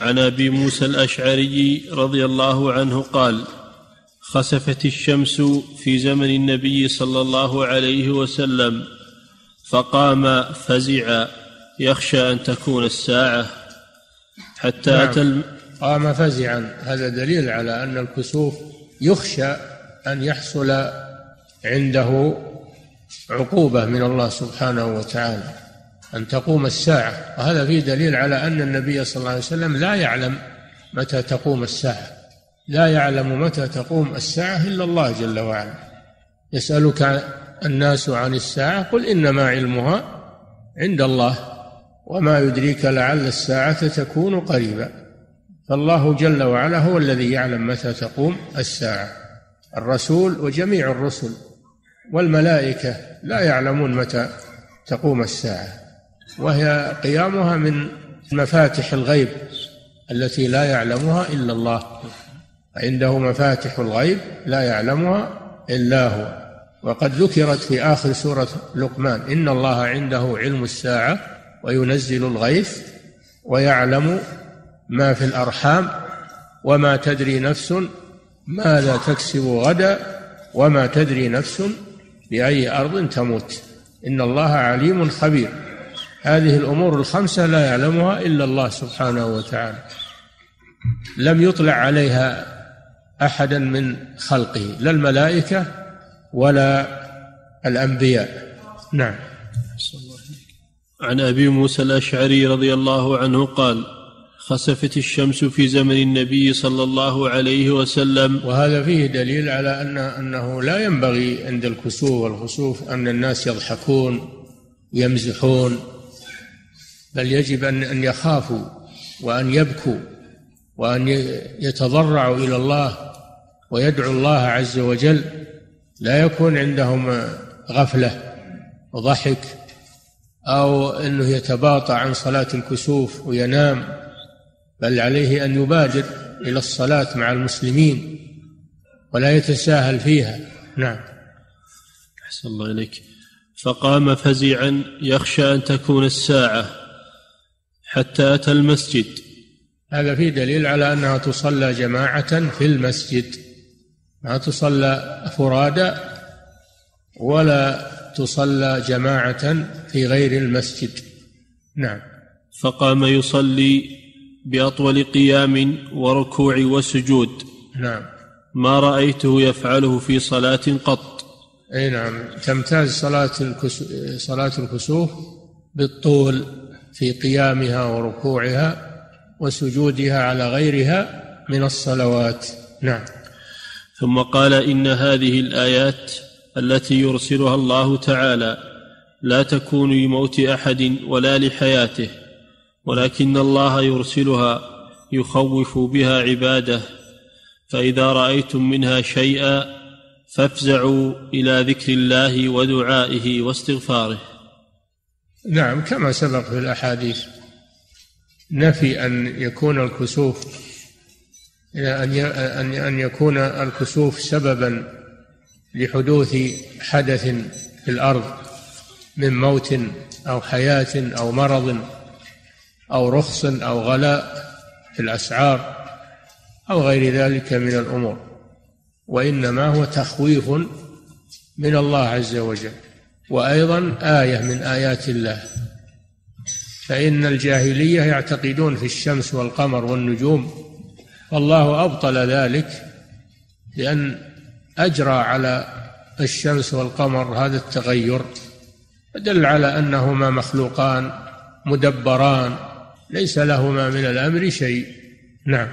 عن أبي موسى الأشعري رضي الله عنه قال خسفت الشمس في زمن النبي صلى الله عليه وسلم فقام فزعا يخشى أن تكون الساعة. حتى نعم. أتى الم... قام فزعا. هذا دليل على أن الكسوف يخشى أن يحصل عنده عقوبة من الله سبحانه وتعالى. أن تقوم الساعة. وهذا فيه دليل على أن النبي صلى الله عليه وسلم لا يعلم متى تقوم الساعة. لا يعلم متى تقوم الساعة إلا الله جل وعلا. يسألك الناس عن الساعة قل إنما علمها عند الله وما يدريك لعل الساعة تكون قريبا. فالله جل وعلا هو الذي يعلم متى تقوم الساعة. الرسول وجميع الرسل والملائكة لا يعلمون متى تقوم الساعة. وهي قيامها من مفاتح الغيب التي لا يعلمها إلا الله. عنده مفاتح الغيب لا يعلمها إلا هو. وقد ذكرت في آخر سورة لقمان إن الله عنده علم الساعة وينزل الغيث ويعلم ما في الأرحام وما تدري نفس ماذا تكسب غدا وما تدري نفس بأي أرض تموت. إن الله عليم خبير. هذه الأمور الخمسة لا يعلمها إلا الله سبحانه وتعالى. لم يطلع عليها أحدا من خلقه لا الملائكة ولا الأنبياء. نعم. عن أبي موسى الأشعري رضي الله عنه قال خسفت الشمس في زمن النبي صلى الله عليه وسلم. وهذا فيه دليل على ان أنه لا ينبغي عند الكسوف والخسوف أن الناس يضحكون يمزحون بل يجب ان أن يخافوا وأن يبكوا وأن يتضرعوا إلى الله ويدعوا الله عز وجل. لا يكون عندهم غفلة وضحك أو إنه يتباطأ عن صلاة الكسوف وينام بل عليه أن يبادر إلى الصلاة مع المسلمين ولا يتساهل فيها. نعم. أحسن الله إليك. فقام فزعا يخشى أن تكون الساعة. حتى أتى المسجد. هذا فيه دليل على أنها تصلى جماعة في المسجد. ما تصلى فرادى ولا تصلى جماعة في غير المسجد. نعم. فقام يصلي بأطول قيام وركوع وسجود. نعم. ما رأيته يفعله في صلاة قط. أي نعم. تمتاز صلاة الكسوف صلاة الكسوف بالطول. في قيامها وركوعها وسجودها على غيرها من الصلوات. نعم. ثم قال إن هذه الآيات التي يرسلها الله تعالى لا تكون لموت أحد ولا لحياته ولكن الله يرسلها يخوف بها عباده فإذا رأيتم منها شيئا فافزعوا إلى ذكر الله ودعائه واستغفاره. نعم كما سبق في الأحاديث نفي أن يكون الكسوف أن أن يكون الكسوف سببا لحدوث حدث في الأرض من موت أو حياة أو مرض أو رخص أو غلاء في الأسعار أو غير ذلك من الأمور وإنما هو تخويف من الله عز وجل. وأيضا آية من آيات الله. فإن الجاهلية يعتقدون في الشمس والقمر والنجوم والله أبطل ذلك لأن أجرى على الشمس والقمر هذا التغير دل على أنهما مخلوقان مدبران ليس لهما من الأمر شيء. نعم.